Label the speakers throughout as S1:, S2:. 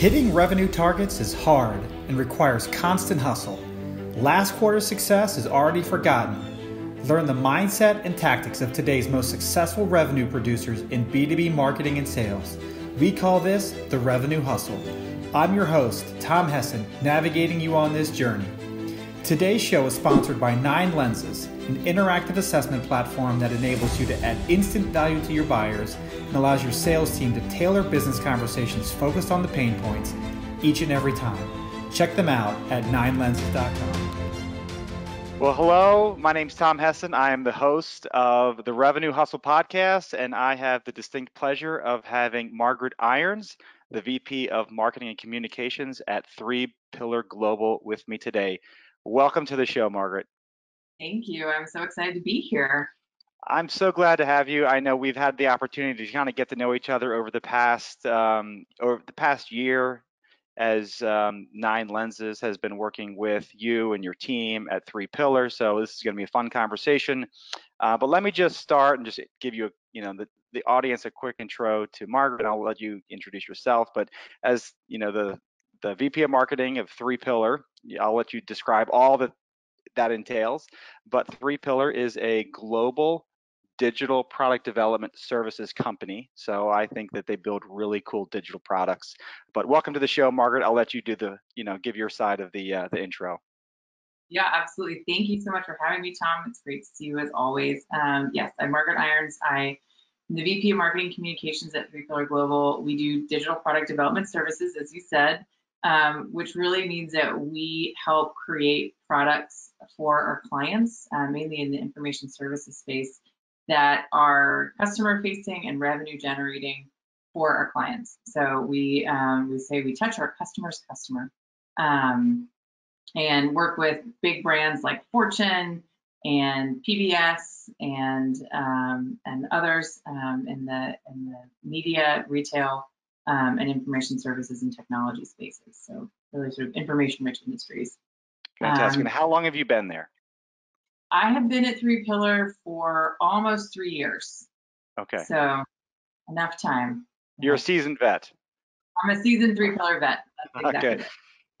S1: Hitting revenue targets is hard and requires constant hustle. Last quarter's success is already forgotten. Learn the mindset and tactics of today's most successful revenue producers in B2B marketing and sales. We call this the revenue hustle. I'm your host, Tom Hessen, navigating you on this journey. Today's show is sponsored by Nine Lenses, an interactive assessment platform that enables you to add instant value to your buyers and allows your sales team to tailor business conversations focused on the pain points each and every time. Check them out at ninelenses.com.
S2: Well, hello. My name is Tom Hessen. I am the host of the Revenue Hustle podcast, and I have the distinct pleasure of having Margaret Irons, the VP of Marketing and Communications at Three Pillar Global, with me today. Welcome to the show, Margaret.
S3: Thank you. I'm so excited to be here.
S2: I'm so glad to have you. I know we've had the opportunity to kind of get to know each other over the past um, over the past year, as um, Nine Lenses has been working with you and your team at 3Pillars. So this is going to be a fun conversation. Uh, but let me just start and just give you, a, you know, the, the audience a quick intro to Margaret. I'll let you introduce yourself. But as you know, the the VP of Marketing of 3Pillar. I'll let you describe all that that entails. But 3Pillar is a global digital product development services company. So I think that they build really cool digital products. But welcome to the show, Margaret. I'll let you do the, you know, give your side of the uh, the intro.
S3: Yeah, absolutely. Thank you so much for having me, Tom. It's great to see you as always. Um, yes, I'm Margaret Irons. I am the VP of Marketing Communications at 3Pillar Global. We do digital product development services, as you said um, which really means that we help create products for our clients, uh, mainly in the information services space, that are customer facing and revenue generating for our clients. So we um, we say we touch our customer's customer um, and work with big brands like Fortune and PBS and um, and others um, in the in the media retail um, and information services and technology spaces. So really sort of information rich industries.
S2: Fantastic. Um, and how long have you been there?
S3: I have been at 3Pillar for almost three years.
S2: Okay.
S3: So enough time.
S2: You're a seasoned vet.
S3: I'm a seasoned 3Pillar vet.
S2: Exactly okay. It.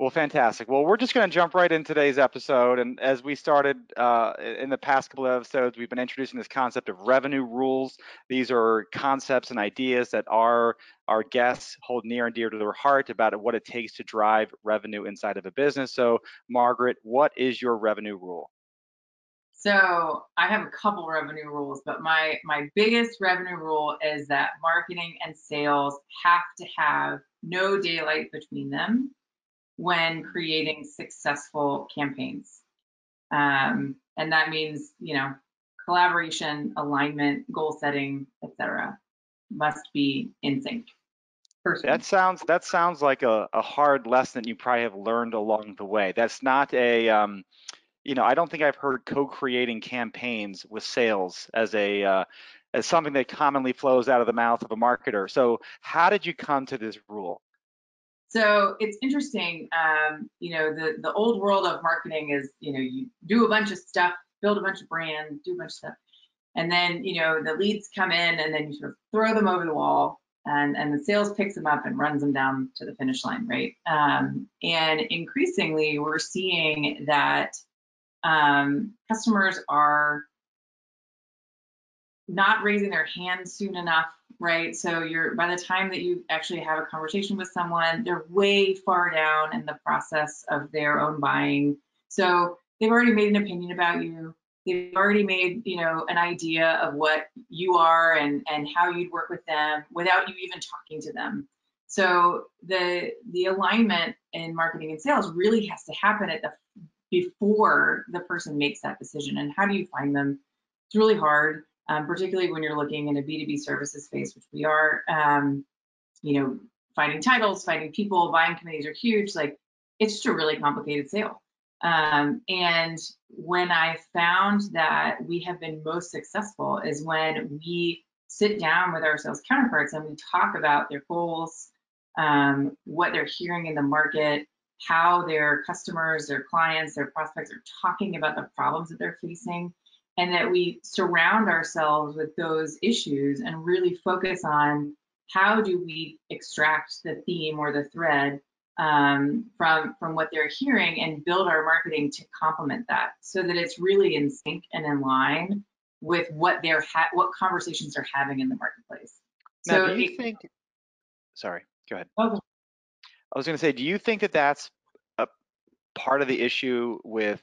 S2: Well, fantastic. Well, we're just going to jump right in today's episode. And as we started uh, in the past couple of episodes, we've been introducing this concept of revenue rules. These are concepts and ideas that our our guests hold near and dear to their heart about what it takes to drive revenue inside of a business. So, Margaret, what is your revenue rule?
S3: So I have a couple revenue rules, but my my biggest revenue rule is that marketing and sales have to have no daylight between them when creating successful campaigns. Um, and that means, you know, collaboration, alignment, goal setting, etc., must be in sync.
S2: Personally. That sounds that sounds like a, a hard lesson you probably have learned along the way. That's not a um, you know, I don't think I've heard co-creating campaigns with sales as a uh, as something that commonly flows out of the mouth of a marketer. So, how did you come to this rule?
S3: So it's interesting. Um, you know, the the old world of marketing is, you know, you do a bunch of stuff, build a bunch of brands, do a bunch of stuff, and then you know the leads come in, and then you sort of throw them over the wall, and and the sales picks them up and runs them down to the finish line, right? Um, and increasingly, we're seeing that um, customers are not raising their hand soon enough right? So you're by the time that you actually have a conversation with someone, they're way far down in the process of their own buying. So they've already made an opinion about you. They've already made, you know, an idea of what you are and and how you'd work with them without you even talking to them. So the the alignment in marketing and sales really has to happen at the before the person makes that decision. And how do you find them? It's really hard um, particularly when you're looking in a B2B services space, which we are, um, you know, finding titles, finding people, buying committees are huge. Like it's just a really complicated sale. Um, and when I found that we have been most successful is when we sit down with our sales counterparts and we talk about their goals, um, what they're hearing in the market, how their customers, their clients, their prospects are talking about the problems that they're facing, and that we surround ourselves with those issues and really focus on how do we extract the theme or the thread um, from from what they're hearing and build our marketing to complement that so that it's really in sync and in line with what they're what conversations they're having in the marketplace.
S2: Now, so do you it, think? Sorry, go ahead.
S3: Okay.
S2: I was going to say, do you think that that's a part of the issue with,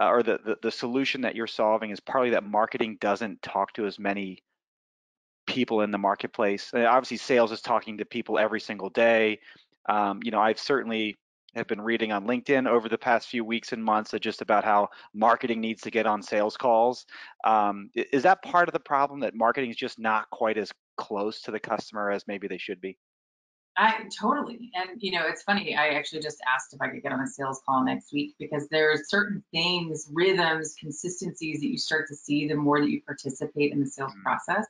S2: uh, or the, the the solution that you're solving is partly that marketing doesn't talk to as many people in the marketplace. Uh, obviously, sales is talking to people every single day. Um, you know, I've certainly have been reading on LinkedIn over the past few weeks and months just about how marketing needs to get on sales calls. Um, is that part of the problem that marketing is just not quite as close to the customer as maybe they should be?
S3: I totally. And you know, it's funny. I actually just asked if I could get on a sales call next week because there are certain things, rhythms, consistencies that you start to see the more that you participate in the sales mm-hmm. process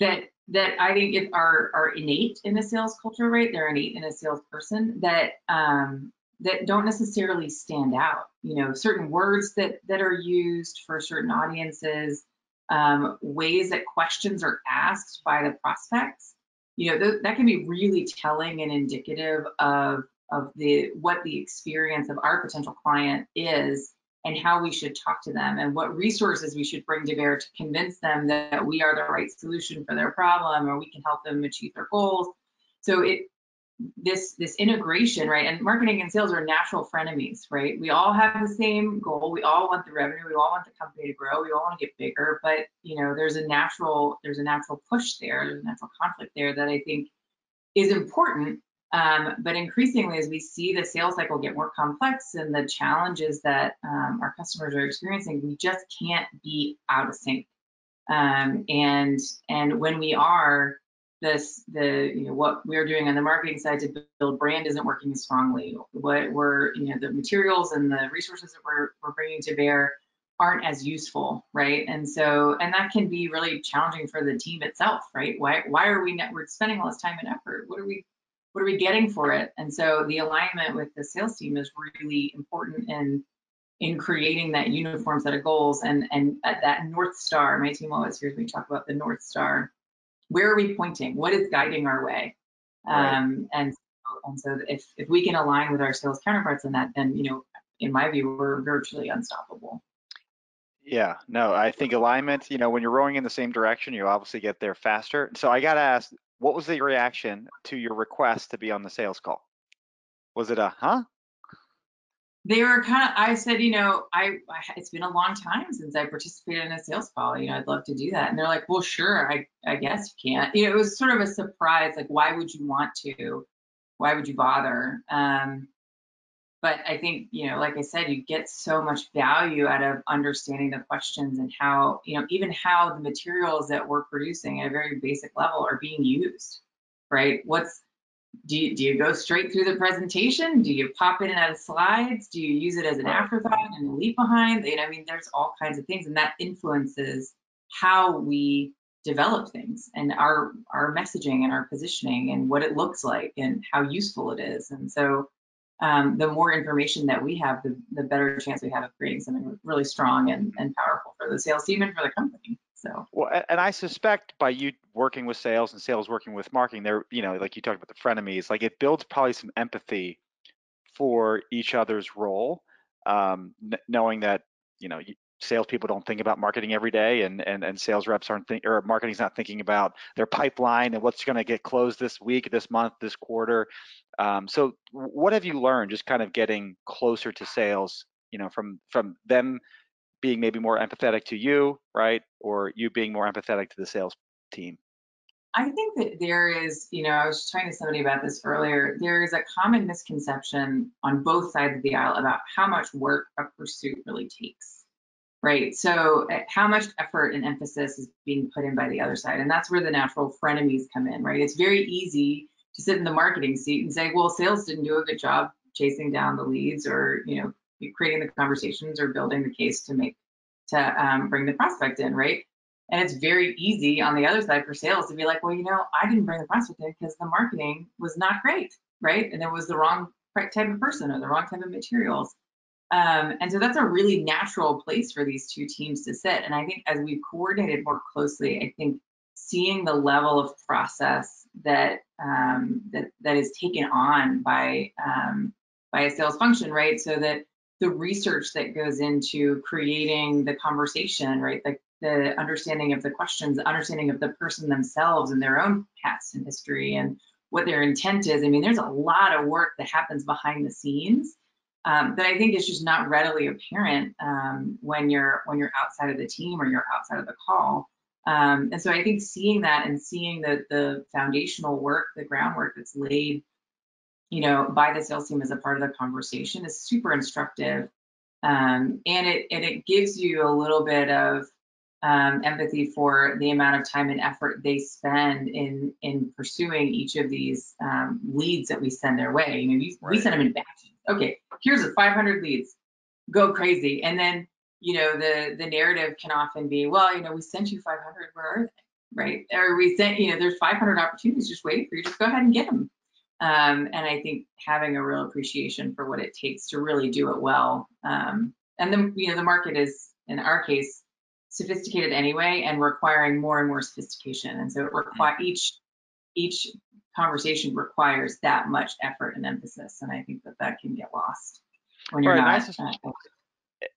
S3: that that I think it are are innate in a sales culture, right? They're innate in a salesperson that um, that don't necessarily stand out. You know, certain words that that are used for certain audiences, um, ways that questions are asked by the prospects. You know, th- that can be really telling and indicative of of the what the experience of our potential client is and how we should talk to them and what resources we should bring to bear to convince them that we are the right solution for their problem or we can help them achieve their goals. So it this this integration, right? And marketing and sales are natural frenemies, right? We all have the same goal. We all want the revenue. We all want the company to grow. We all want to get bigger. But you know, there's a natural there's a natural push there. There's a natural conflict there that I think is important um, but increasingly, as we see the sales cycle get more complex and the challenges that um, our customers are experiencing, we just can't be out of sync. Um, and and when we are, this the you know what we're doing on the marketing side to build brand isn't working as strongly. What we're you know the materials and the resources that we're we're bringing to bear aren't as useful, right? And so, and that can be really challenging for the team itself, right? Why why are we we're spending all this time and effort? What are we what are we getting for it? And so the alignment with the sales team is really important in in creating that uniform set of goals and and uh, that north star. My team always hears me talk about the north star. Where are we pointing? What is guiding our way? Right. Um, and and so if if we can align with our sales counterparts in that, then you know, in my view, we're virtually unstoppable.
S2: Yeah, no, I think alignment, you know, when you're rowing in the same direction, you obviously get there faster. So I got to ask, what was the reaction to your request to be on the sales call? Was it a huh?
S3: They were kind of. I said, you know, I, I it's been a long time since I participated in a sales call. You know, I'd love to do that. And they're like, well, sure, I I guess you can't You know, it was sort of a surprise. Like, why would you want to? Why would you bother? Um, but I think, you know, like I said, you get so much value out of understanding the questions and how, you know, even how the materials that we're producing at a very basic level are being used, right? What's do you, do you go straight through the presentation? Do you pop in and out of slides? Do you use it as an afterthought and leave behind? You know, I mean, there's all kinds of things, and that influences how we develop things and our our messaging and our positioning and what it looks like and how useful it is. And so um, the more information that we have, the, the better chance we have of creating something really strong and, and powerful for the sales team and for the company. So
S2: well, and I suspect by you working with sales and sales working with marketing, there, you know, like you talked about the frenemies, like it builds probably some empathy for each other's role, um, knowing that you know salespeople don't think about marketing every day, and and and sales reps aren't think or marketing's not thinking about their pipeline and what's going to get closed this week, this month, this quarter. Um, so what have you learned just kind of getting closer to sales, you know, from from them being maybe more empathetic to you, right? Or you being more empathetic to the sales team?
S3: I think that there is, you know, I was talking to somebody about this earlier. There is a common misconception on both sides of the aisle about how much work a pursuit really takes, right? So, eh, how much effort and emphasis is being put in by the other side. And that's where the natural frenemies come in, right? It's very easy to sit in the marketing seat and say, well, sales didn't do a good job chasing down the leads or, you know, creating the conversations or building the case to make to um, bring the prospect in, right? And it's very easy on the other side for sales to be like, well, you know, I didn't bring the prospect in because the marketing was not great, right? And it was the wrong type of person or the wrong type of materials. Um, and so that's a really natural place for these two teams to sit. And I think as we've coordinated more closely, I think seeing the level of process that um, that that is taken on by um, by a sales function, right? So that the research that goes into creating the conversation, right? The, the understanding of the questions, the understanding of the person themselves and their own past and history and what their intent is. I mean, there's a lot of work that happens behind the scenes um, that I think is just not readily apparent um, when you're when you're outside of the team or you're outside of the call. Um, and so I think seeing that and seeing the the foundational work, the groundwork that's laid, you know, by the sales team as a part of the conversation is super instructive. Um, and it and it gives you a little bit of um, empathy for the amount of time and effort they spend in in pursuing each of these um, leads that we send their way. You know, we, right. we send them in batches. Okay, here's a 500 leads, go crazy, and then you know, the the narrative can often be, well, you know, we sent you 500, where are they? Right? Or we sent, you know, there's 500 opportunities just waiting for you. Just go ahead and get them. Um, and I think having a real appreciation for what it takes to really do it well. Um, and then, you know, the market is, in our case, sophisticated anyway and requiring more and more sophistication. And so it require each each conversation requires that much effort and emphasis. And I think that that can get lost when you're right, not. Uh,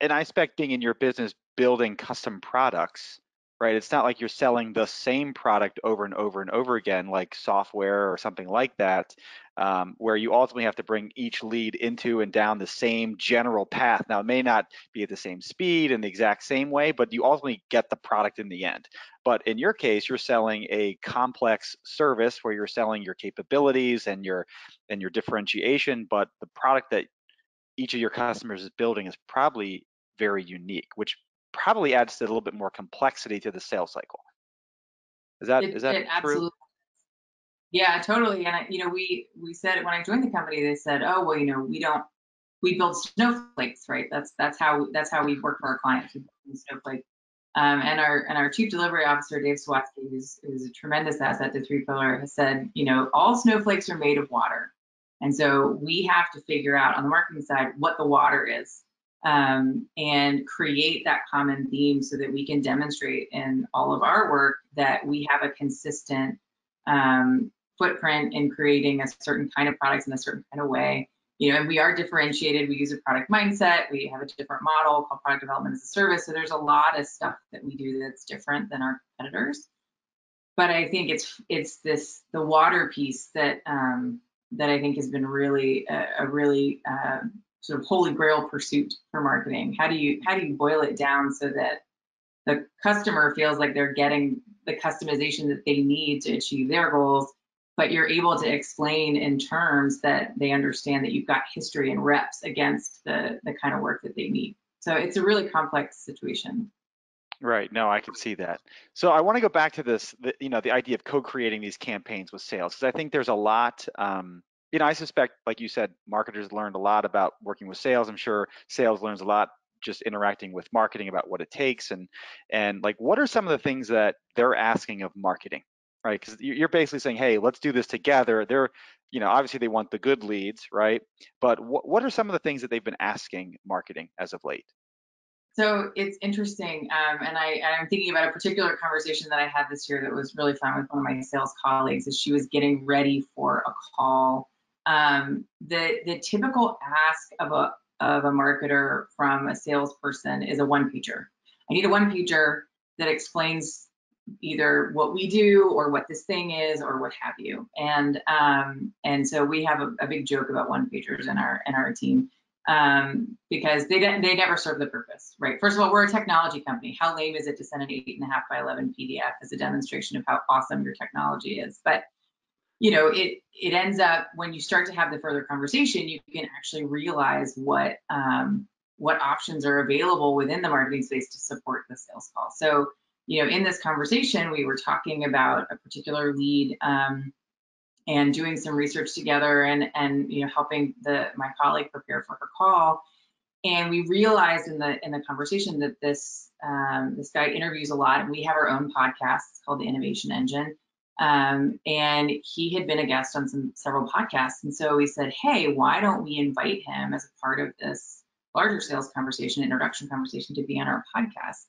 S2: and I expect being in your business building custom products, right? It's not like you're selling the same product over and over and over again, like software or something like that, um, where you ultimately have to bring each lead into and down the same general path. Now, it may not be at the same speed in the exact same way, but you ultimately get the product in the end. But in your case, you're selling a complex service where you're selling your capabilities and your and your differentiation, but the product that each of your customers is building is probably very unique, which probably adds to a little bit more complexity to the sales cycle. Is that
S3: it,
S2: is that
S3: it
S2: true?
S3: Absolutely. Yeah, totally. And I, you know, we we said when I joined the company, they said, oh well, you know, we don't we build snowflakes, right? That's that's how that's how we work for our clients. We build snowflake. Um, and our and our chief delivery officer, Dave Swatsky, who's, who's a tremendous asset to 3Pillar, has said, you know, all snowflakes are made of water. And so we have to figure out on the marketing side what the water is um, and create that common theme so that we can demonstrate in all of our work that we have a consistent um, footprint in creating a certain kind of products in a certain kind of way. You know, and we are differentiated. We use a product mindset. We have a different model called product development as a service. So there's a lot of stuff that we do that's different than our competitors. But I think it's it's this the water piece that um, that I think has been really a, a really uh, sort of holy grail pursuit for marketing. How do you how do you boil it down so that the customer feels like they're getting the customization that they need to achieve their goals, but you're able to explain in terms that they understand that you've got history and reps against the the kind of work that they need. So it's a really complex situation.
S2: Right. No, I can see that. So I want to go back to this, the, you know, the idea of co-creating these campaigns with sales, because I think there's a lot. Um, you know, I suspect, like you said, marketers learned a lot about working with sales. I'm sure sales learns a lot just interacting with marketing about what it takes and and like what are some of the things that they're asking of marketing, right? Because you're basically saying, hey, let's do this together. They're, you know, obviously they want the good leads, right? But what what are some of the things that they've been asking marketing as of late?
S3: So it's interesting, um, and I, I'm thinking about a particular conversation that I had this year that was really fun with one of my sales colleagues as she was getting ready for a call. Um, the the typical ask of a of a marketer from a salesperson is a one pager. I need a one pager that explains either what we do or what this thing is or what have you. And um, and so we have a, a big joke about one pagers in our in our team um, because they they never serve the purpose, right? First of all, we're a technology company. How lame is it to send an eight and a half by 11 PDF as a demonstration of how awesome your technology is? But you know, it it ends up when you start to have the further conversation, you can actually realize what um, what options are available within the marketing space to support the sales call. So, you know, in this conversation, we were talking about a particular lead um, and doing some research together and and you know helping the my colleague prepare for her call and we realized in the in the conversation that this um, this guy interviews a lot and we have our own podcast it's called the innovation engine um, and he had been a guest on some several podcasts and so we said hey why don't we invite him as a part of this larger sales conversation introduction conversation to be on our podcast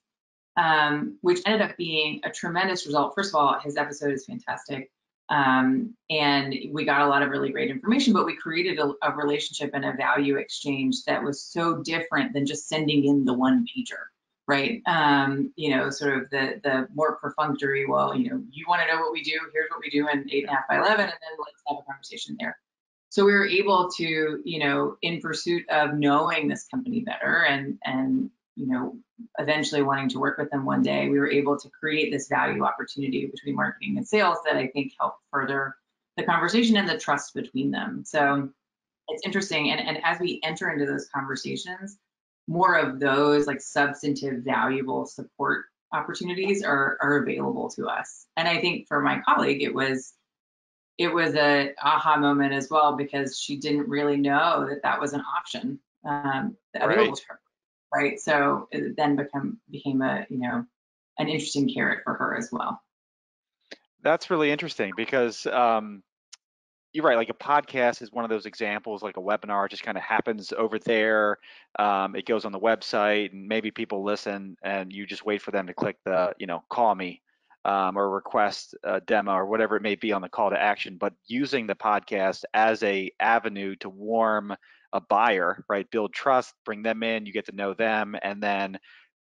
S3: um, which ended up being a tremendous result. First of all, his episode is fantastic. Um, and we got a lot of really great information, but we created a, a, relationship and a value exchange that was so different than just sending in the one pager, right? Um, you know, sort of the the more perfunctory. Well, you know, you want to know what we do? Here's what we do in eight and a half by eleven, and then let's have a conversation there. So we were able to, you know, in pursuit of knowing this company better and and you know, eventually wanting to work with them one day, we were able to create this value opportunity between marketing and sales that I think helped further the conversation and the trust between them. So it's interesting. And, and as we enter into those conversations, more of those like substantive, valuable support opportunities are, are available to us. And I think for my colleague, it was it was a aha moment as well because she didn't really know that that was an option um, available right. to her right? So it then become became a you know an interesting carrot for her as well.
S2: That's really interesting because um, you're right. Like a podcast is one of those examples. Like a webinar just kind of happens over there. Um, it goes on the website, and maybe people listen, and you just wait for them to click the you know call me um, or request a demo or whatever it may be on the call to action. But using the podcast as a avenue to warm a buyer, right? Build trust, bring them in, you get to know them, and then,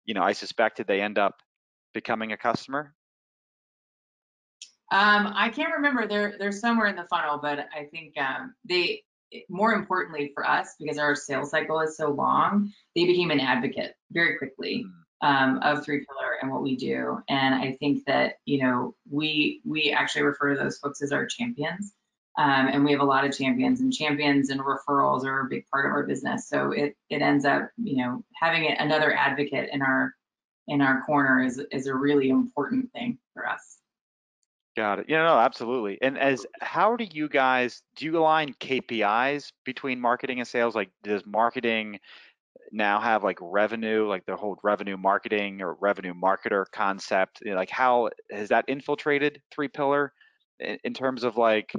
S2: you know, I suspected they end up becoming a customer.
S3: Um, I can't remember. They're they're somewhere in the funnel, but I think um, they more importantly for us because our sales cycle is so long, they became an advocate very quickly hmm. um, of 3Pillar and what we do. And I think that you know we we actually refer to those folks as our champions. Um, and we have a lot of champions and champions and referrals are a big part of our business. So it it ends up, you know, having another advocate in our in our corner is is a really important thing for us.
S2: Got it. Yeah, no, absolutely. And as how do you guys do you align KPIs between marketing and sales? Like does marketing now have like revenue, like the whole revenue marketing or revenue marketer concept? You know, like how has that infiltrated 3Pillar? in, in terms of like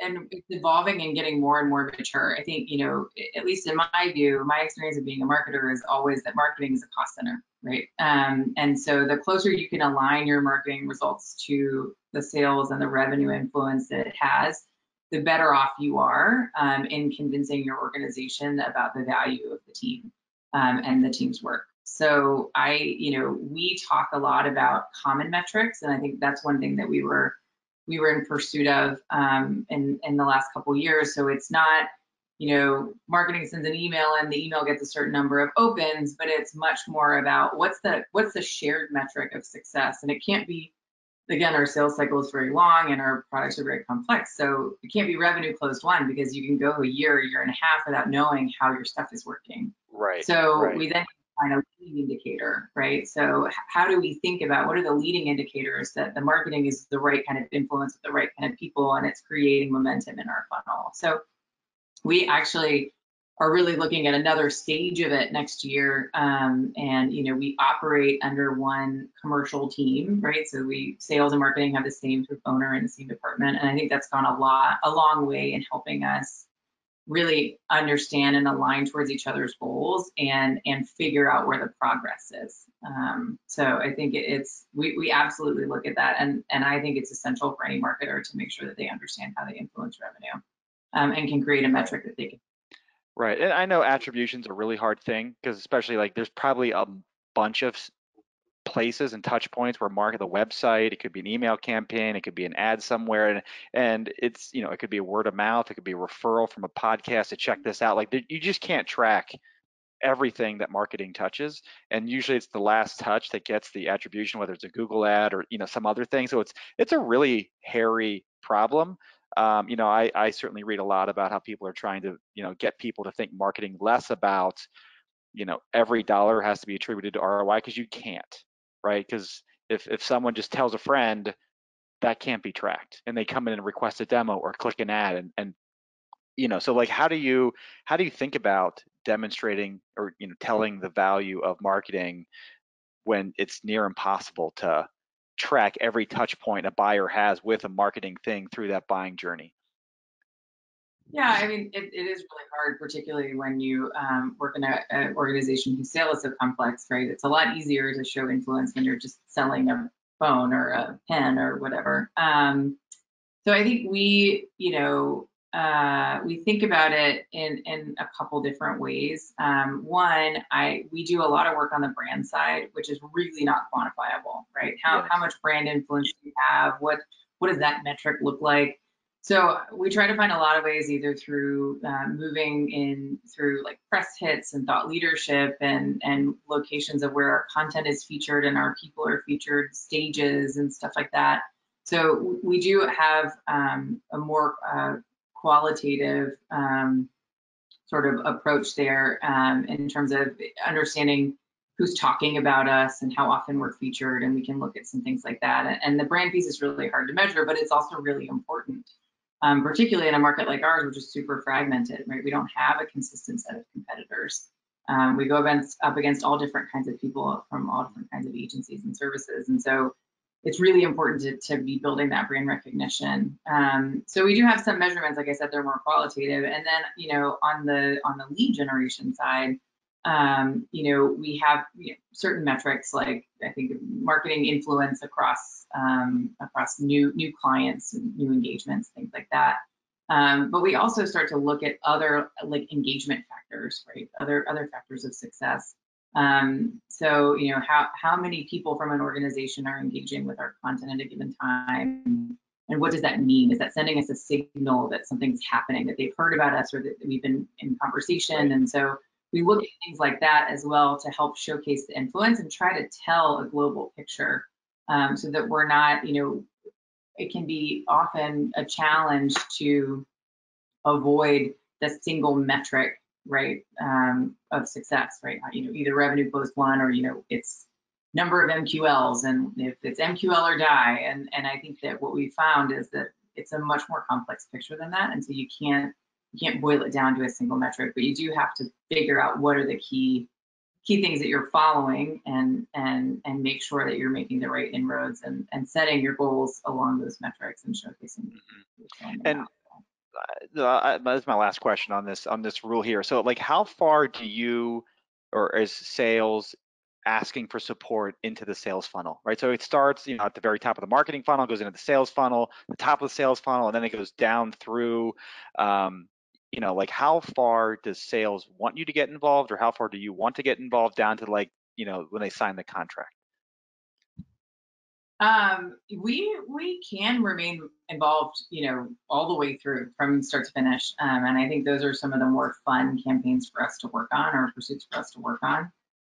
S3: and it's evolving and getting more and more mature. I think, you know, at least in my view, my experience of being a marketer is always that marketing is a cost center, right? Um, and so the closer you can align your marketing results to the sales and the revenue influence that it has, the better off you are um, in convincing your organization about the value of the team um, and the team's work. So I, you know, we talk a lot about common metrics, and I think that's one thing that we were we were in pursuit of um, in in the last couple years. So it's not, you know, marketing sends an email and the email gets a certain number of opens, but it's much more about what's the what's the shared metric of success, and it can't be. Again, our sales cycle is very long and our products are very complex. So it can't be revenue closed one because you can go a year, year and a half without knowing how your stuff is working.
S2: Right.
S3: So
S2: right.
S3: we then find a leading indicator, right? So how do we think about what are the leading indicators that the marketing is the right kind of influence with the right kind of people and it's creating momentum in our funnel? So we actually are really looking at another stage of it next year. Um, and you know, we operate under one commercial team, right? So we sales and marketing have the same owner and the same department. And I think that's gone a lot, a long way in helping us really understand and align towards each other's goals and and figure out where the progress is. Um, so I think it's we, we absolutely look at that and and I think it's essential for any marketer to make sure that they understand how they influence revenue um, and can create a metric that they can.
S2: Right, and I know attribution's a really hard thing because especially like there's probably a bunch of places and touch points where market the website it could be an email campaign it could be an ad somewhere and and it's you know it could be a word of mouth it could be a referral from a podcast to check this out like you just can't track everything that marketing touches and usually it's the last touch that gets the attribution whether it's a google ad or you know some other thing so it's it's a really hairy problem um, you know I, I certainly read a lot about how people are trying to you know get people to think marketing less about you know every dollar has to be attributed to roi because you can't right? Because if if someone just tells a friend, that can't be tracked, and they come in and request a demo or click an ad, and and you know, so like, how do you how do you think about demonstrating or you know telling the value of marketing when it's near impossible to track every touch point a buyer has with a marketing thing through that buying journey?
S3: Yeah, I mean, it, it is really hard, particularly when you um, work in an organization whose sale is so complex, right? It's a lot easier to show influence when you're just selling a phone or a pen or whatever. Um, so I think we, you know, uh, we think about it in in a couple different ways. Um, one, I we do a lot of work on the brand side, which is really not quantifiable, right? How
S2: Yes.
S3: how much brand influence do you have? What what does that metric look like? So we try to find a lot of ways, either through uh, moving in through like press hits and thought leadership and and locations of where our content is featured and our people are featured, stages and stuff like that. So we do have um, a more uh, qualitative um, sort of approach there um, in terms of understanding who's talking about us and how often we're featured, and we can look at some things like that. And the brand piece is really hard to measure, but it's also really important, um, particularly in a market like ours, which is super fragmented, right? We don't have a consistent set of competitors. Um, we go against, up against all different kinds of people from all different kinds of agencies and services, and so it's really important to, to be building that brand recognition. Um, so we do have some measurements, like I said, they're more qualitative. And then, you know, on the on the lead generation side, um, you know, we have you know, certain metrics like I think marketing influence across um, across new new clients and new engagements, things like that. Um, but we also start to look at other like engagement factors, right? Other other factors of success. Um, so, you know, how, how many people from an organization are engaging with our content at a given time? And what does that mean? Is that sending us a signal that something's happening, that they've heard about us or that we've been in conversation? And so we look at things like that as well to help showcase the influence and try to tell a global picture um, so that we're not, you know, it can be often a challenge to avoid the single metric right, um, of success, right? You know, either revenue goes plus one or, you know, it's number of MQLs and if it's MQL or die. And, and I think that what we found is that it's a much more complex picture than that. And so you can't, you can't boil it down to a single metric, but you do have to figure out what are the key key things that you're following and and and make sure that you're making the right inroads and and setting your goals along those metrics and showcasing
S2: mm-hmm. and uh, that's my last question on this on this rule here. So like how far do you or is sales asking for support into the sales funnel, right? So it starts, you know, at the very top of the marketing funnel, goes into the sales funnel, the top of the sales funnel, and then it goes down through, um, you know, like how far does sales want you to get involved, or how far do you want to get involved down to like, you know, when they sign the contract?
S3: Um, we we can remain involved, you know, all the way through from start to finish. Um, and I think those are some of the more fun campaigns for us to work on or pursuits for us to work on.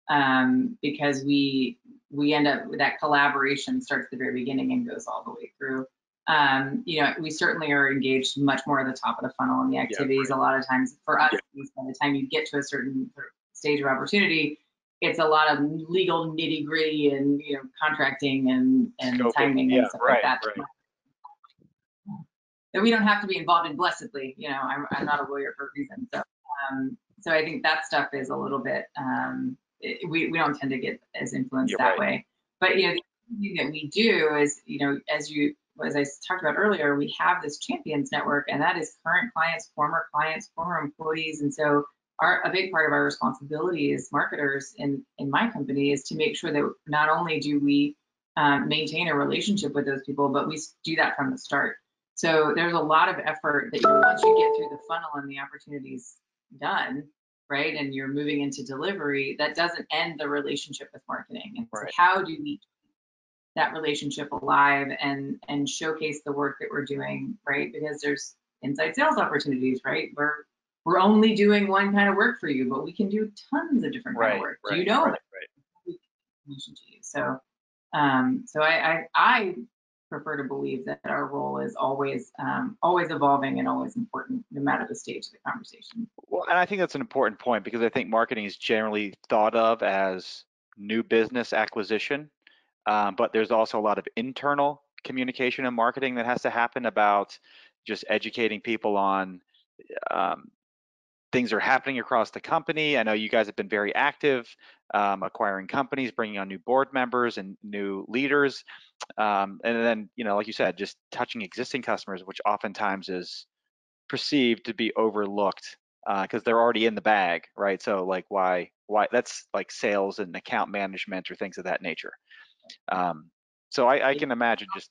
S3: Um, because we we end up with that collaboration starts at the very beginning and goes all the way through. Um, you know, we certainly are engaged much more at the top of the funnel in the activities. Yeah, right. A lot of times for us, by the time you get to a certain stage of opportunity, it's a lot of legal nitty gritty and you know contracting and and Scoping. timing
S2: yeah,
S3: and stuff
S2: right,
S3: like that.
S2: Right.
S3: That we don't have to be involved in blessedly. You know, I'm I'm not a lawyer for a reason. So um, so I think that stuff is a little bit um, it, we we don't tend to get as influenced
S2: You're
S3: that
S2: right.
S3: way. But you know, the thing that we do is you know as you as I talked about earlier, we have this champions network, and that is current clients, former clients, former employees, and so our, a big part of our responsibility as marketers in, in my company is to make sure that not only do we um, maintain a relationship with those people, but we do that from the start. So there's a lot of effort that you once you get through the funnel and the opportunity's done, right, and you're moving into delivery, that doesn't end the relationship with marketing. And
S2: right.
S3: so how do we keep that relationship alive and and showcase the work that we're doing, right? Because there's inside sales opportunities, right? We're we're only doing one kind of work for you, but we can do tons of different
S2: right,
S3: kind of work.
S2: Right,
S3: do you know
S2: right,
S3: that? So, um, so I, I, I prefer to believe that our role is always, um, always evolving and always important, no matter the stage of the conversation.
S2: Well, and I think that's an important point because I think marketing is generally thought of as new business acquisition, um, but there's also a lot of internal communication and marketing that has to happen about just educating people on um, things are happening across the company. I know you guys have been very active, um, acquiring companies, bringing on new board members and new leaders, um, and then you know, like you said, just touching existing customers, which oftentimes is perceived to be overlooked because uh, they're already in the bag, right? So like why why that's like sales and account management or things of that nature. Um, so I, I can imagine just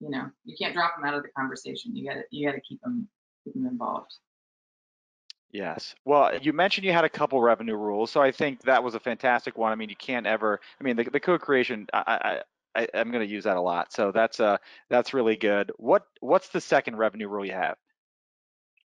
S3: you know you can't drop them out of the conversation. You got to you got to keep them keep them involved.
S2: Yes. Well, you mentioned you had a couple revenue rules, so I think that was a fantastic one. I mean, you can't ever. I mean, the, the co-creation. I, I, I am going to use that a lot, so that's uh that's really good. What what's the second revenue rule you have?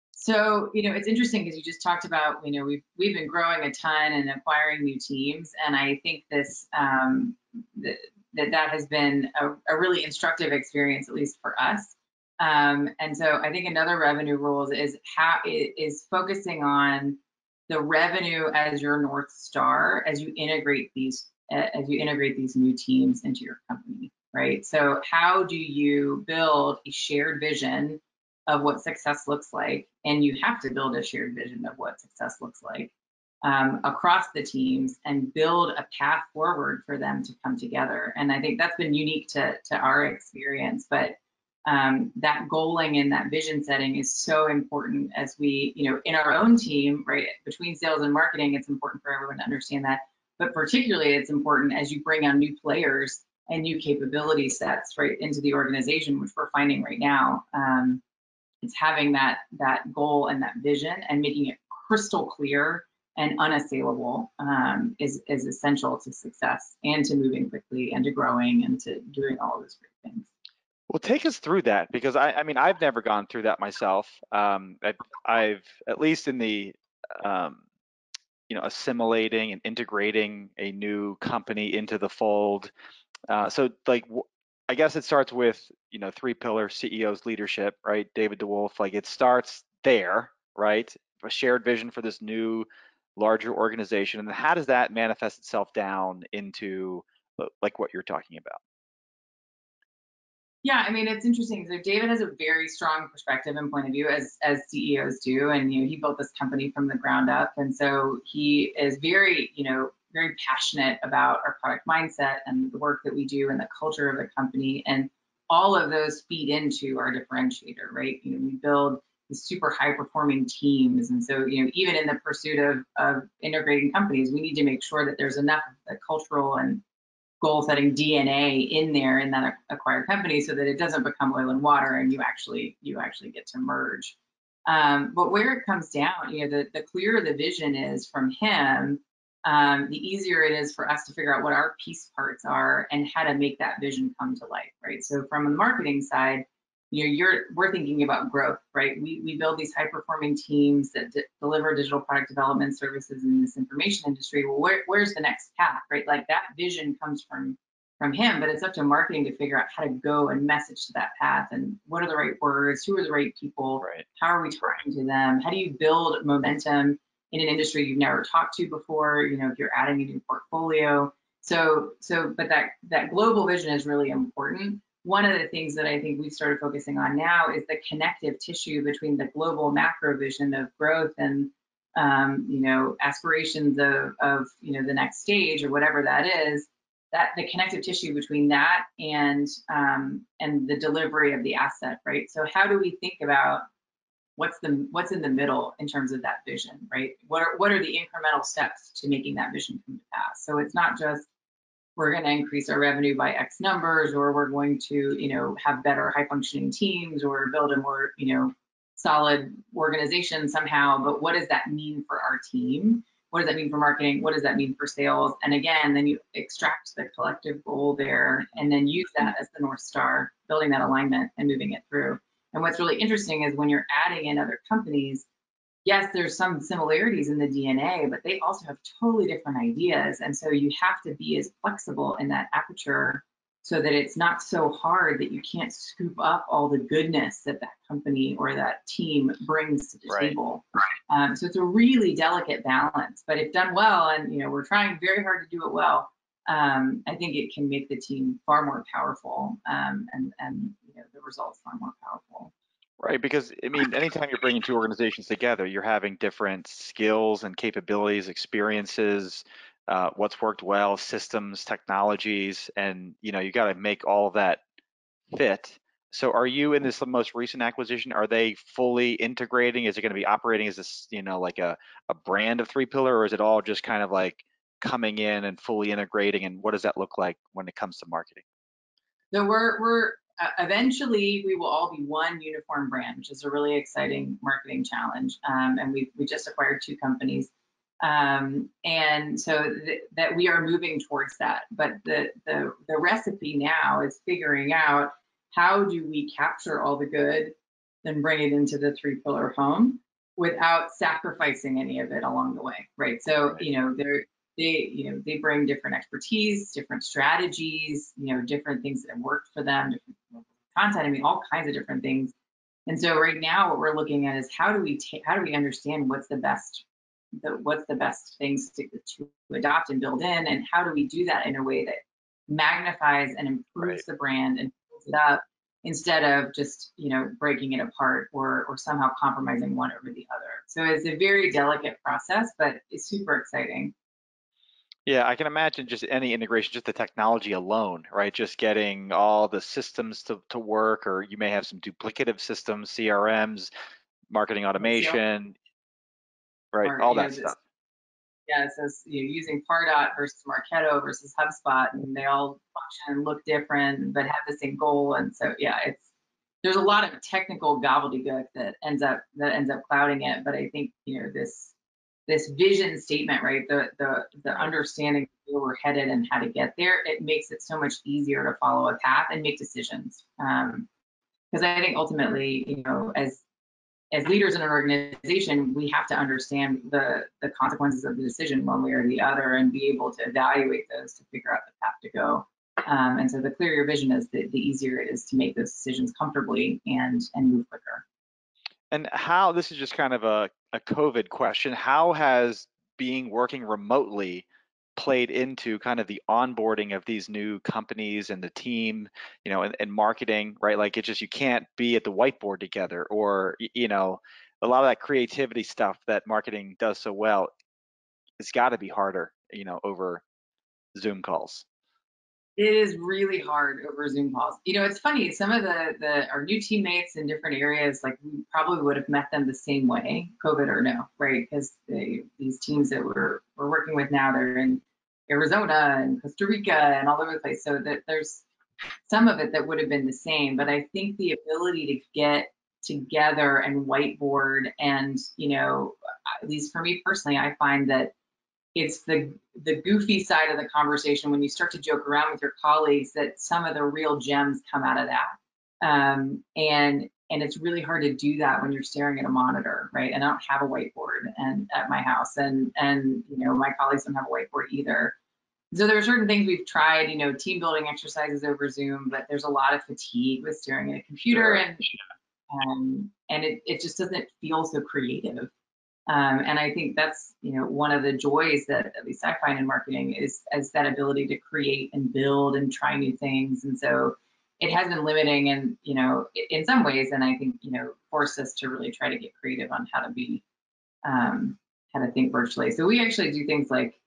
S3: So, you know, it's interesting because you just talked about, you know, we've we've been growing a ton and acquiring new teams, and I think this um, that that, has been a, a, really instructive experience, at least for us. Um, and so, I think another revenue rules is how is focusing on the revenue as your north star as you integrate these as you integrate these new teams into your company, right? So, how do you build a shared vision? of what success looks like, and you have to build a shared vision of what success looks like um, across the teams and build a path forward for them to come together. And I think that's been unique to, to our experience, but um, that goaling and that vision setting is so important as we, you know, in our own team, right, between sales and marketing, it's important for everyone to understand that. But particularly, it's important as you bring on new players and new capability sets right into the organization, which we're finding right now. Um, it's having that that goal and that vision and making it crystal clear and unassailable um, is is essential to success and to moving quickly and to growing and to doing all of those great things.
S2: Well, take us through that because I, I mean, I've never gone through that myself. Um, I've, I've, at least in the, um, you know, assimilating and integrating a new company into the fold. Uh, so, like, I guess it starts with, you know, 3Pillar CEO's leadership, right? David DeWolf, like it starts there, right? A shared vision for this new larger organization. And how does that manifest itself down into uh, like what you're talking about?
S3: Yeah, I mean it's interesting. So David has a very strong perspective and point of view as as CEOs do, and you know he built this company from the ground up, and so he is very you know very passionate about our product mindset and the work that we do and the culture of the company. And all of those feed into our differentiator, right? You know, we build these super high performing teams. And so, you know, even in the pursuit of, of integrating companies, we need to make sure that there's enough of the cultural and goal setting DNA in there in that acquired company so that it doesn't become oil and water and you actually you actually get to merge. Um, but where it comes down, you know, the, the clearer the vision is from him, um, the easier it is for us to figure out what our piece parts are and how to make that vision come to life, right? So from the marketing side, you know, you're we're thinking about growth, right? We we build these high performing teams that deliver digital product development services in this information industry. Well, where, where's the next path, right? Like that vision comes from from him, but it's up to marketing to figure out how to go and message to that path and what are the right words, who are the right people,
S2: right.
S3: how are we talking to them, how do you build momentum in an industry you've never talked to before, you know, if you're adding a new portfolio. So, so, but that, that global vision is really important. One of the things that I think we've started focusing on now is the connective tissue between the global macro vision of growth and, um, you know, aspirations of, of, you know, the next stage or whatever that is, that the connective tissue between that and um, and the delivery of the asset, right? So how do we think about what's the what's in the middle in terms of that vision, right? What are what are the incremental steps to making that vision come to pass? So it's not just we're going to increase our revenue by X numbers, or we're going to, you know, have better high functioning teams, or build a more, you know, solid organization somehow. But what does that mean for our team? What does that mean for marketing? What does that mean for sales? And again, then you extract the collective goal there, and then use that as the north star, building that alignment and moving it through. And what's really interesting is when you're adding in other companies, yes, there's some similarities in the DNA, but they also have totally different ideas. And so you have to be as flexible in that aperture so that it's not so hard that you can't scoop up all the goodness that that company or that team brings to the right. table. Right. Um, so it's a really delicate balance, but if done well, and you know we're trying very hard to do it well, um, I think it can make the team far more powerful um, and, and you know, the results far more powerful.
S2: Right, because I mean, anytime you're bringing two organizations together, you're having different skills and capabilities, experiences, uh, what's worked well, systems, technologies, and you know, you got to make all that fit so are you in this most recent acquisition? Are they fully integrating? Is it going to be operating as this, you know, like a, a brand of 3Pillar, or is it all just kind of like coming in and fully integrating? And what does that look like when it comes to marketing?
S3: No, we're we're uh, eventually we will all be one uniform brand, which is a really exciting marketing challenge. Um, and we we just acquired two companies, um, and so th- that we are moving towards that. But the the the recipe now is figuring out how do we capture all the good and bring it into the 3Pillar home without sacrificing any of it along the way, right? So, you know, they're, they, you know, they bring different expertise, different strategies, you know, different things that have worked for them, different content. I mean, all kinds of different things. And so right now, what we're looking at is how do we take, how do we understand what's the best, the, what's the best things to, to adopt and build in, and how do we do that in a way that magnifies and improves right. the brand and builds it up instead of just you know breaking it apart or or somehow compromising one over the other so it's a very delicate process but it's super exciting
S2: yeah i can imagine just any integration just the technology alone right just getting all the systems to, to work or you may have some duplicative systems crms marketing automation right all that stuff
S3: yeah, it says you know, using Pardot versus Marketo versus HubSpot, and they all function and look different, but have the same goal. And so, yeah, it's there's a lot of technical gobbledygook that ends up that ends up clouding it. But I think you know this this vision statement, right? The the the understanding where we're headed and how to get there, it makes it so much easier to follow a path and make decisions. Um, because I think ultimately, you know, as as leaders in an organization, we have to understand the, the consequences of the decision one way or the other and be able to evaluate those to figure out the path to go. Um, and so the clearer your vision is, the, the easier it is to make those decisions comfortably and and move quicker.
S2: And how, this is just kind of a, a COVID question, how has being working remotely played into kind of the onboarding of these new companies and the team, you know, and, and marketing, right? Like it's just you can't be at the whiteboard together, or you know, a lot of that creativity stuff that marketing does so well. It's got to be harder, you know, over Zoom calls.
S3: It is really hard over Zoom calls. You know, it's funny. Some of the the our new teammates in different areas, like we probably would have met them the same way, COVID or no, right? Because these teams that we're we're working with now, they're in Arizona and Costa Rica and all over the place. So that there's some of it that would have been the same. But I think the ability to get together and whiteboard and you know, at least for me personally, I find that it's the the goofy side of the conversation when you start to joke around with your colleagues that some of the real gems come out of that. Um, and and it's really hard to do that when you're staring at a monitor right? And i don't have a whiteboard and at my house and and you know my colleagues don't have a whiteboard either. So there are certain things we've tried you know team building exercises over zoom but there's a lot of fatigue with staring at a computer and um, and it, it just doesn't feel so creative um, and I think that's you know one of the joys that at least I find in marketing is as that ability to create and build and try new things. And so it has been limiting and you know in some ways, and I think you know forced us to really try to get creative on how to be um, how to think virtually. So we actually do things like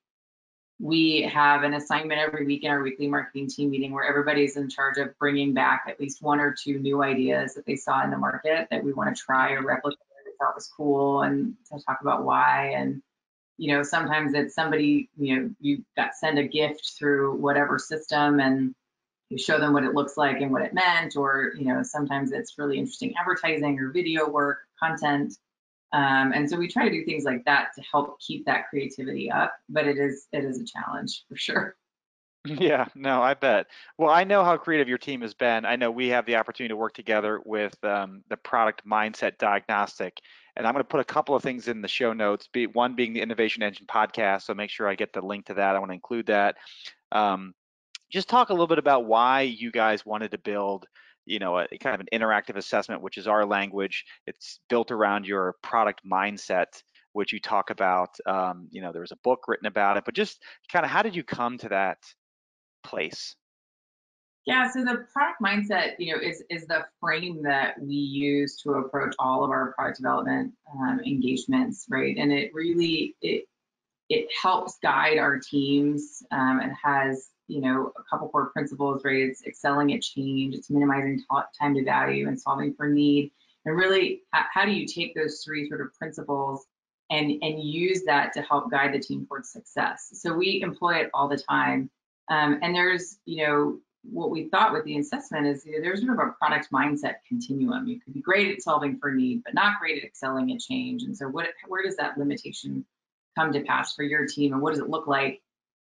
S3: we have an assignment every week in our weekly marketing team meeting where everybody's in charge of bringing back at least one or two new ideas that they saw in the market that we want to try or replicate thought was cool and to talk about why. And you know sometimes it's somebody you know you got send a gift through whatever system and you show them what it looks like and what it meant. Or you know sometimes it's really interesting advertising or video work content. Um, and so we try to do things like that to help keep that creativity up but it is it is a challenge for sure
S2: Yeah, no, I bet. Well, I know how creative your team has been. I know we have the opportunity to work together with um, the product mindset diagnostic. And I'm going to put a couple of things in the show notes. Be, one being the Innovation Engine podcast. So make sure I get the link to that. I want to include that. Um, just talk a little bit about why you guys wanted to build you know a kind of an interactive assessment which is our language it's built around your product mindset which you talk about um, you know there was a book written about it but just kind of how did you come to that place?
S3: Yeah, so the product mindset, you know, is is the frame that we use to approach all of our product development um, engagements, right? And it really it it helps guide our teams um, and has you know, a couple core principles, right? It's excelling at change, it's minimizing time to value and solving for need. And really, how do you take those three sort of principles and, and use that to help guide the team towards success? So we employ it all the time. Um, and there's, you know, what we thought with the assessment is you know, there's sort of a product mindset continuum. You could be great at solving for need, but not great at excelling at change. And so what, where does that limitation come to pass for your team and what does it look like?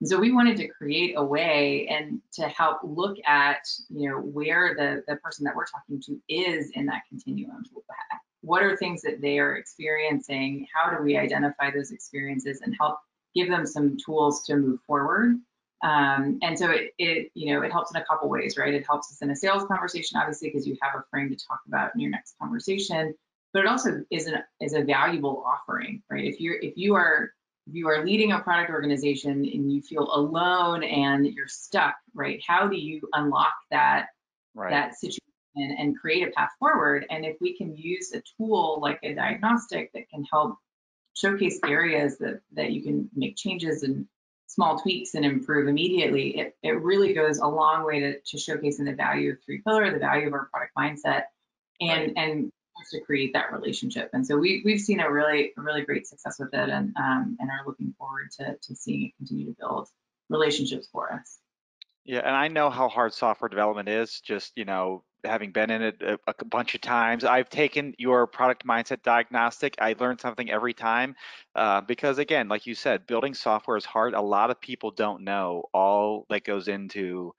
S3: And so we wanted to create a way and to help look at, you know, where the, the person that we're talking to is in that continuum. What are things that they are experiencing? How do we identify those experiences and help give them some tools to move forward? Um, and so it, it, you know, it helps in a couple ways, right? It helps us in a sales conversation, obviously, because you have a frame to talk about in your next conversation. But it also is an is a valuable offering, right? If you're if you are if you are leading a product organization and you feel alone and you're stuck, right? How do you unlock that right. that situation and create a path forward? And if we can use a tool like a diagnostic that can help showcase areas that that you can make changes and small tweaks and improve immediately, it, it really goes a long way to, to showcasing the value of 3Pillar, the value of our product mindset, and and to create that relationship. And so we we've seen a really really great success with it, and um, and are looking forward to to seeing it continue to build relationships for us.
S2: Yeah, and I know how hard software development is. Just you know, having been in it a, a, bunch of times. I've taken your product mindset diagnostic. I learn something every time uh, because, again, like you said, building software is hard. A lot of people don't know all that goes into.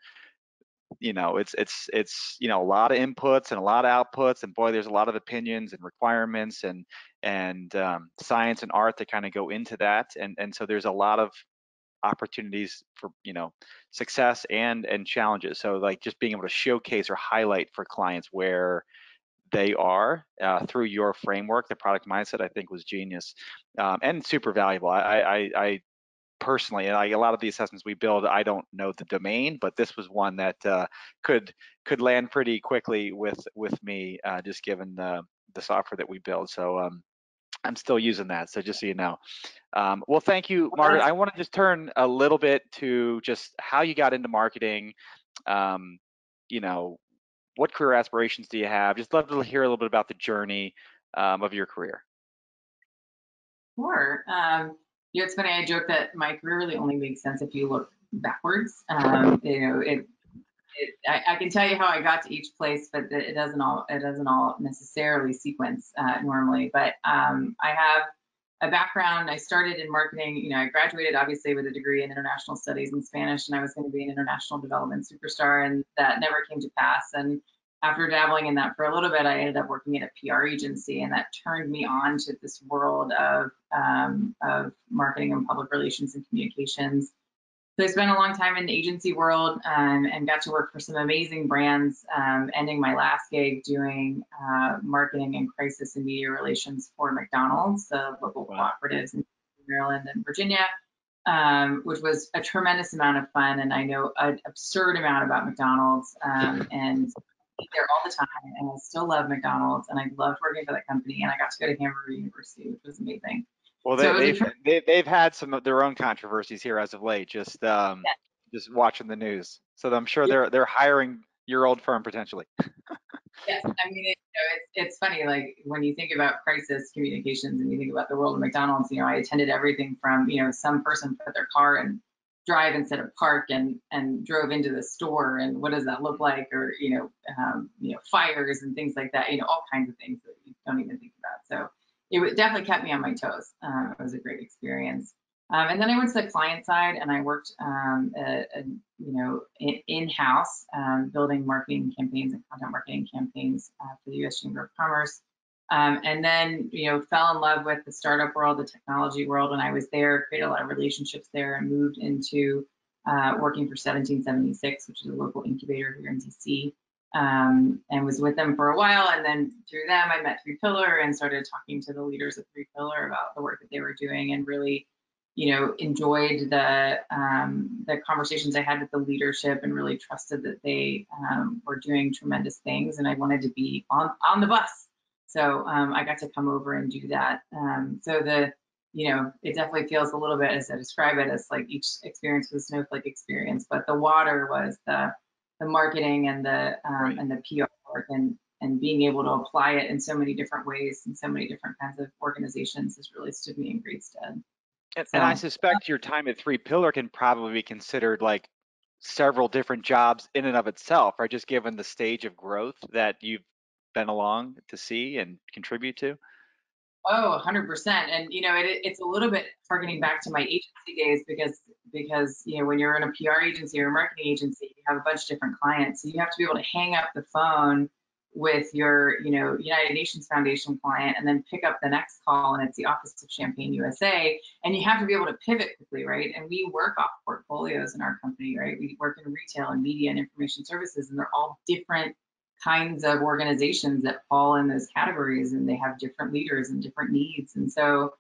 S2: You know, it's it's it's you know a lot of inputs and a lot of outputs, and boy, there's a lot of opinions and requirements and and um, science and art that kind of go into that, and and so there's a lot of opportunities for you know success and and challenges. So like just being able to showcase or highlight for clients where they are uh, through your framework the product mindset i think was genius um, and super valuable. I, I, I personally and I, a lot of the assessments we build i don't know the domain but this was one that uh, could could land pretty quickly with with me uh, just given the the software that we build. So um, I'm still using that, so just so you know. Um, well, thank you, Margaret. I want to just turn a little bit to just how you got into marketing. Um, you know, what career aspirations do you have? Just love to hear a little bit about the journey um, of your career.
S3: Sure. Um, you know, it's funny. I joke that my career really only makes sense if you look backwards. Um, you know, it it, I, I, can tell you how I got to each place, but it doesn't all it doesn't all necessarily sequence uh, normally. But um, I have a background. I started in marketing. You know, I graduated obviously with a degree in international studies and Spanish, and I was going to be an international development superstar, and that never came to pass. And after dabbling in that for a little bit, I ended up working at a PR agency, and that turned me on to this world of um, of marketing and public relations and communications. So I spent a long time in the agency world um, and got to work for some amazing brands, um, ending my last gig doing uh, marketing and crisis and media relations for McDonald's, the local wow. cooperatives in Maryland and Virginia, um, which was a tremendous amount of fun. And I know an absurd amount about McDonald's um, and there all the time. And I still love McDonald's and I loved working for that company. And I got to go to Hamburger University, which was amazing.
S2: Well, they, so they've, they, they've had some of their own controversies here as of late. Just um, yeah. just watching the news, so I'm sure they're they're hiring your old firm potentially.
S3: yes, I mean it, you know, it's it's funny like when you think about crisis communications and you think about the world of McDonald's. You know, I attended everything from you know some person put their car and drive instead of park and and drove into the store and what does that look like or you know um, you know fires and things like that you know all kinds of things that you don't even think about so it definitely kept me on my toes. Um, it was a great experience. Um, and then I went to the client side and I worked, um, a, a, you know, in-house um, building marketing campaigns and content marketing campaigns uh, for the U.S. Chamber of Commerce. Um, and then, you know, fell in love with the startup world, the technology world when I was there, created a lot of relationships there and moved into uh, working for 1776, which is a local incubator here in DC um, and was with them for a while. And then through them, I met 3Pillar and started talking to the leaders of Three Pillar about the work that they were doing and really, you know, enjoyed the um, the conversations I had with the leadership and really trusted that they um, were doing tremendous things. And I wanted to be on on the bus. So um, I got to come over and do that. Um, so the you know, it definitely feels a little bit as I describe it as like each experience was a snowflake experience, but the water was the the marketing and the um, right. and the PR work and and being able to apply it in so many different ways and so many different kinds of organizations has really stood me in great stead.
S2: And, so, and I suspect your time at 3Pillar can probably be considered like several different jobs in and of itself, right? Just given the stage of growth that you've been along to see and contribute to.
S3: Oh, 100%. And, you know, it, it's a little bit targeting back to my agency days because, because, you know, when you're in a PR agency or a marketing agency, you have a bunch of different clients. So you have to be able to hang up the phone with your, you know, United Nations Foundation client and then pick up the next call and it's the Office of Champagne USA. And you have to be able to pivot quickly, right? And we work off portfolios in our company, right? We work in retail and media and information services, and they're all different kinds of organizations that fall in those categories and they have different leaders and different needs. And so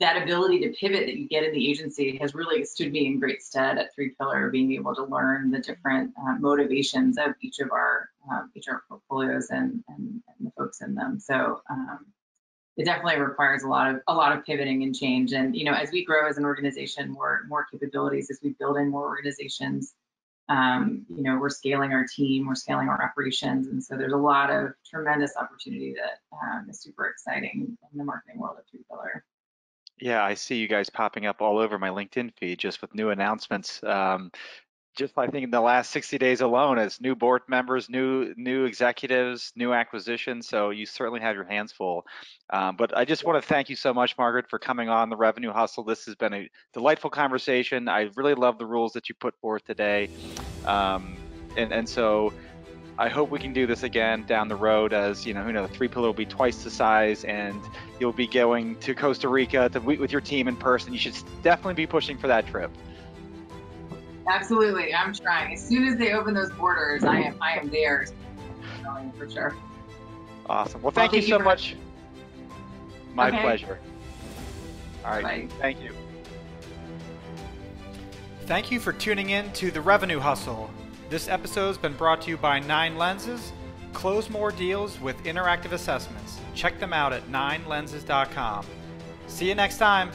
S3: that ability to pivot that you get in the agency has really stood me in great stead at 3Pillar, being able to learn the different uh, motivations of each of our um, each of our portfolios and, and, and the folks in them. So um, it definitely requires a lot of a lot of pivoting and change. And you know, as we grow as an organization, more more capabilities, as we build in more organizations, um, you know, we're scaling our team, we're scaling our operations, and so there's a lot of tremendous opportunity that um, is super exciting in the marketing world of 3Pillar.
S2: Yeah, I see you guys popping up all over my LinkedIn feed just with new announcements. Um, just I think in the last 60 days alone, as new board members, new new executives, new acquisitions. So you certainly have your hands full. Um, but I just want to thank you so much, Margaret, for coming on the Revenue Hustle. This has been a delightful conversation. I really love the rules that you put forth today, um, and and so. I hope we can do this again down the road as, you know, who knows, 3Pillar will be twice the size and you'll be going to Costa Rica to meet with your team in person. You should definitely be pushing for that trip.
S3: Absolutely. I'm trying. As soon as they open those borders, I am I am there for sure.
S2: Awesome. Well, thank, well, you so you much. My okay. pleasure. All right. Bye. Thank you.
S1: Thank you for tuning in to The Revenue Hustle. This episode has been brought to you by 9Lenses. Close more deals with interactive assessments. Check them out at ninelenses.com. See you next time.